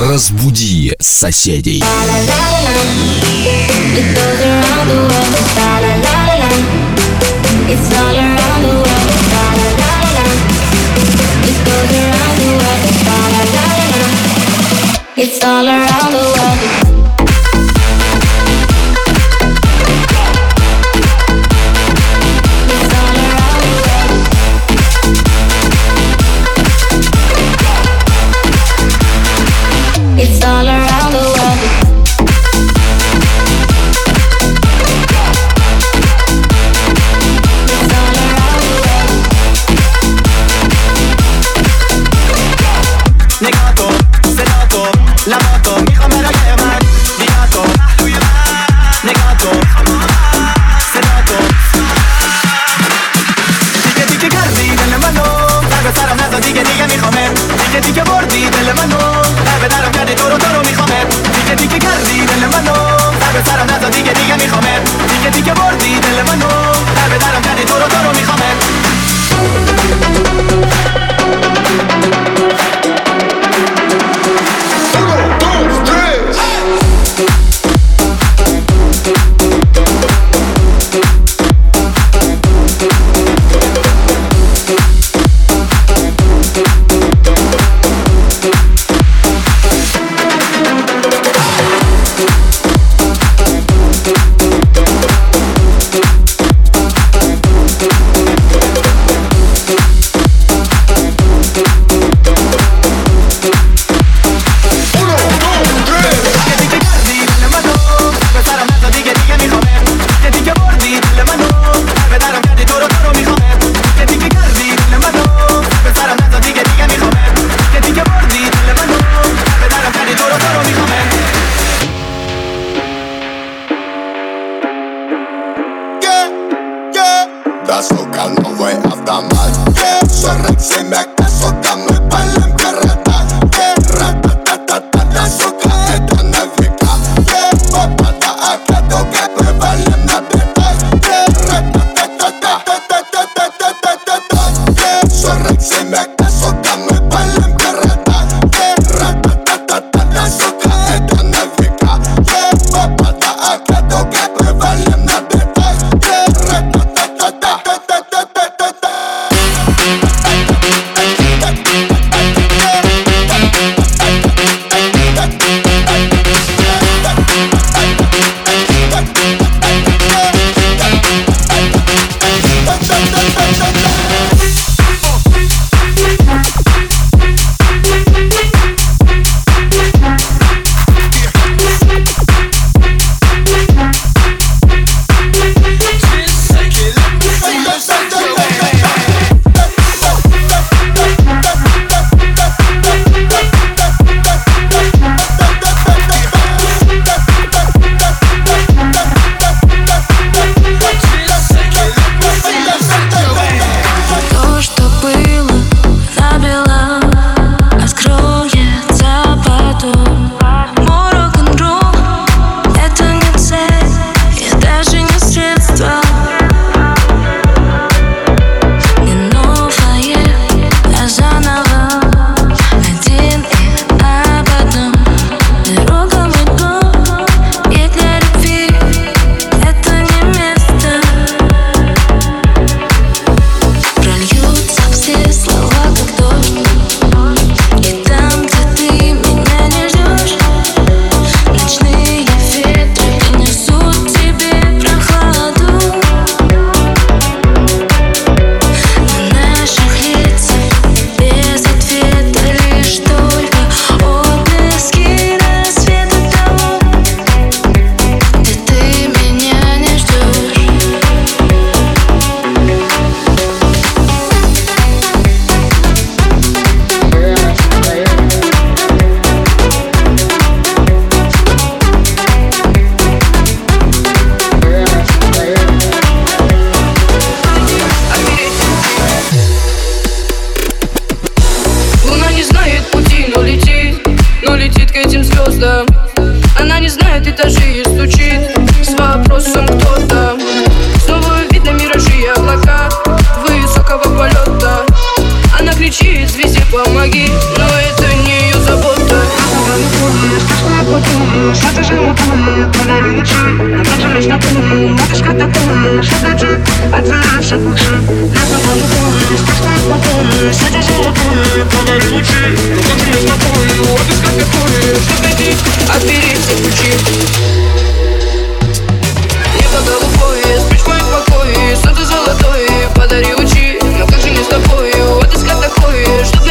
Разбуди соседей. It's all around the world. I no way out the mud. Yeah, so Rex and Mac, that's what I'm меняет этажи и стучит С вопросом кто там Снова видно миражи и облака Высокого полета. Она кричит звезде помоги с тобой такое, что от двери все ключи Небо голубое, сплошные покои Что-то золотое, подари лучи Я с тобой, такое Что дойти от двери все ключи Небо голубое, спишь в моем покое подари лучи Но как же не с тобою, отыскать такое Чтоб найти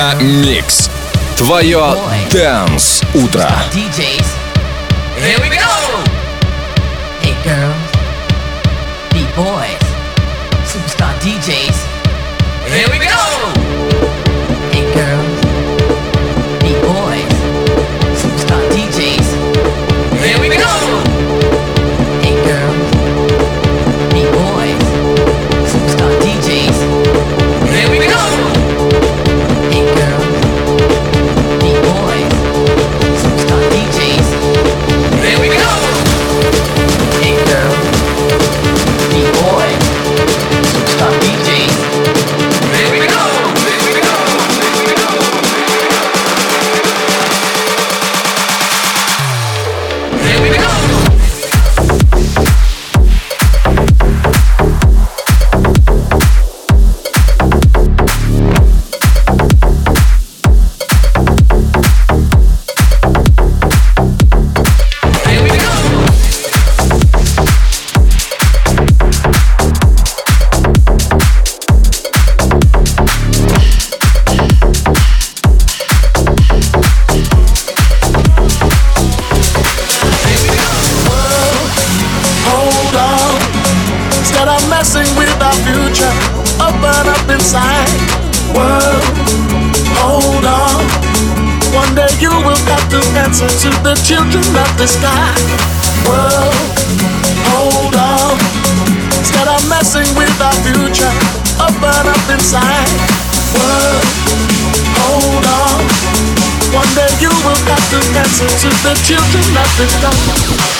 Мега Микс. Твое Дэнс Утро. DJs. Here we go! Hey girls, B-boys, superstar DJs. Here we go! Of messing with our future, open up inside. World, hold on. One day you will have to answer to the children of the sky. World, hold on. Instead of messing with our future, open up inside. World, hold on. One day you will have to answer to the children of the sky.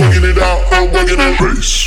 Working it out, I'm working it race.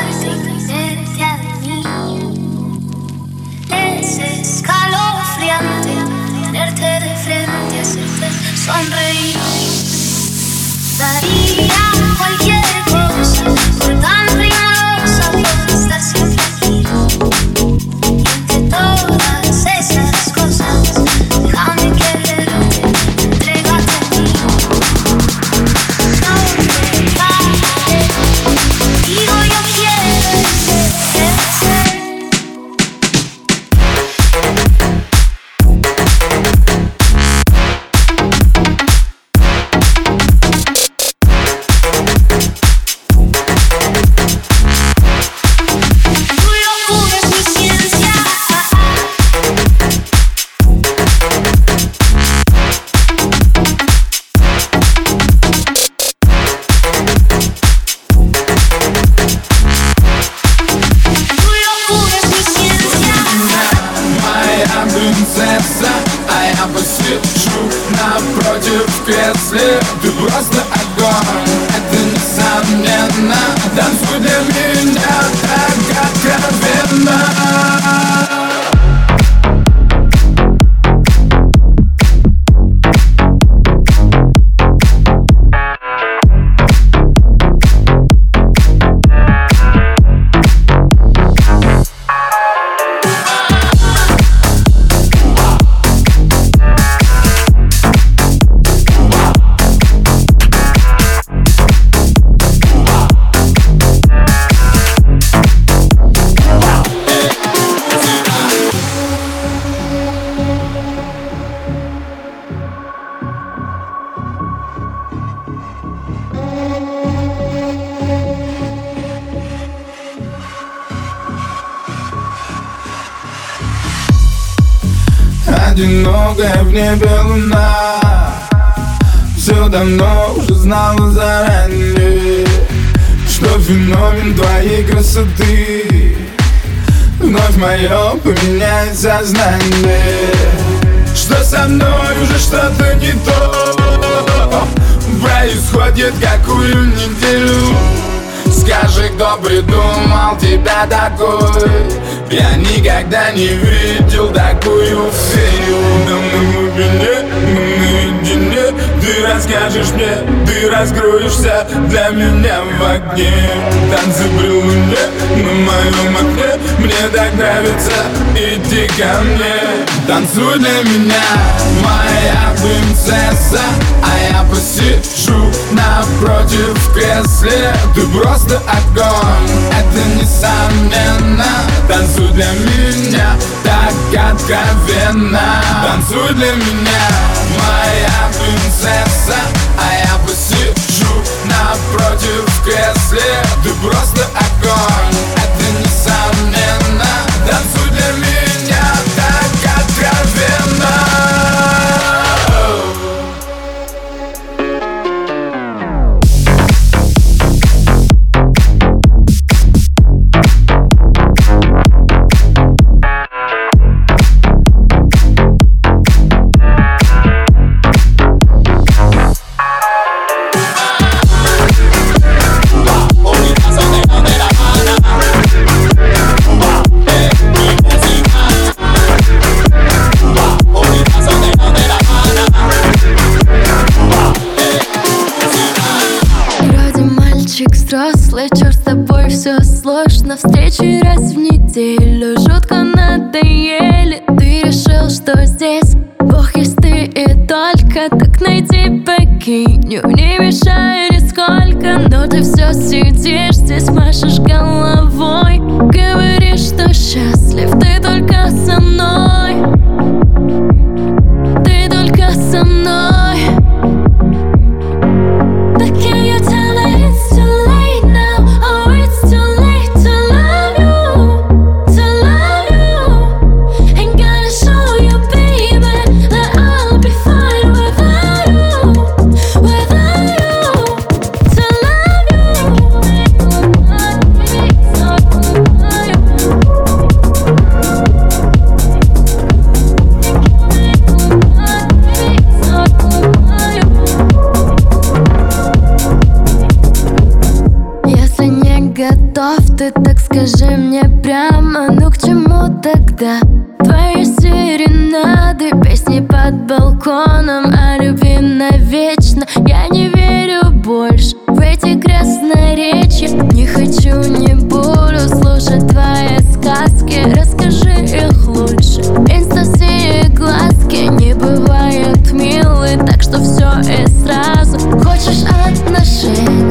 в небе луна. Все давно уже знала заранее Что феномен твоей красоты Вновь мое поменяет сознание. Что со мной уже что-то не то Происходит какую неделю. Скажи, кто придумал тебя такой. Я никогда не видел такую фею. Да мы глубине, мы наедине Ты расскажешь мне, ты раскроешься Для меня в огне. Танцы при луне, на моем окне. Мне так нравится, иди ко мне. Танцуй для меня, моя принцесса. А я посижу напротив в кресле. Ты просто огонь, это несомненно. Танцуй для меня, так откровенно. Танцуй для меня, моя принцесса. А я посижу напротив в кресле. Ты просто огонь, Бог есть ты и только Так найди богиню, не мешаю нисколько Но ты все сидишь здесь, машешь головой. Говоришь, что счастлив, ты только со мной rushing.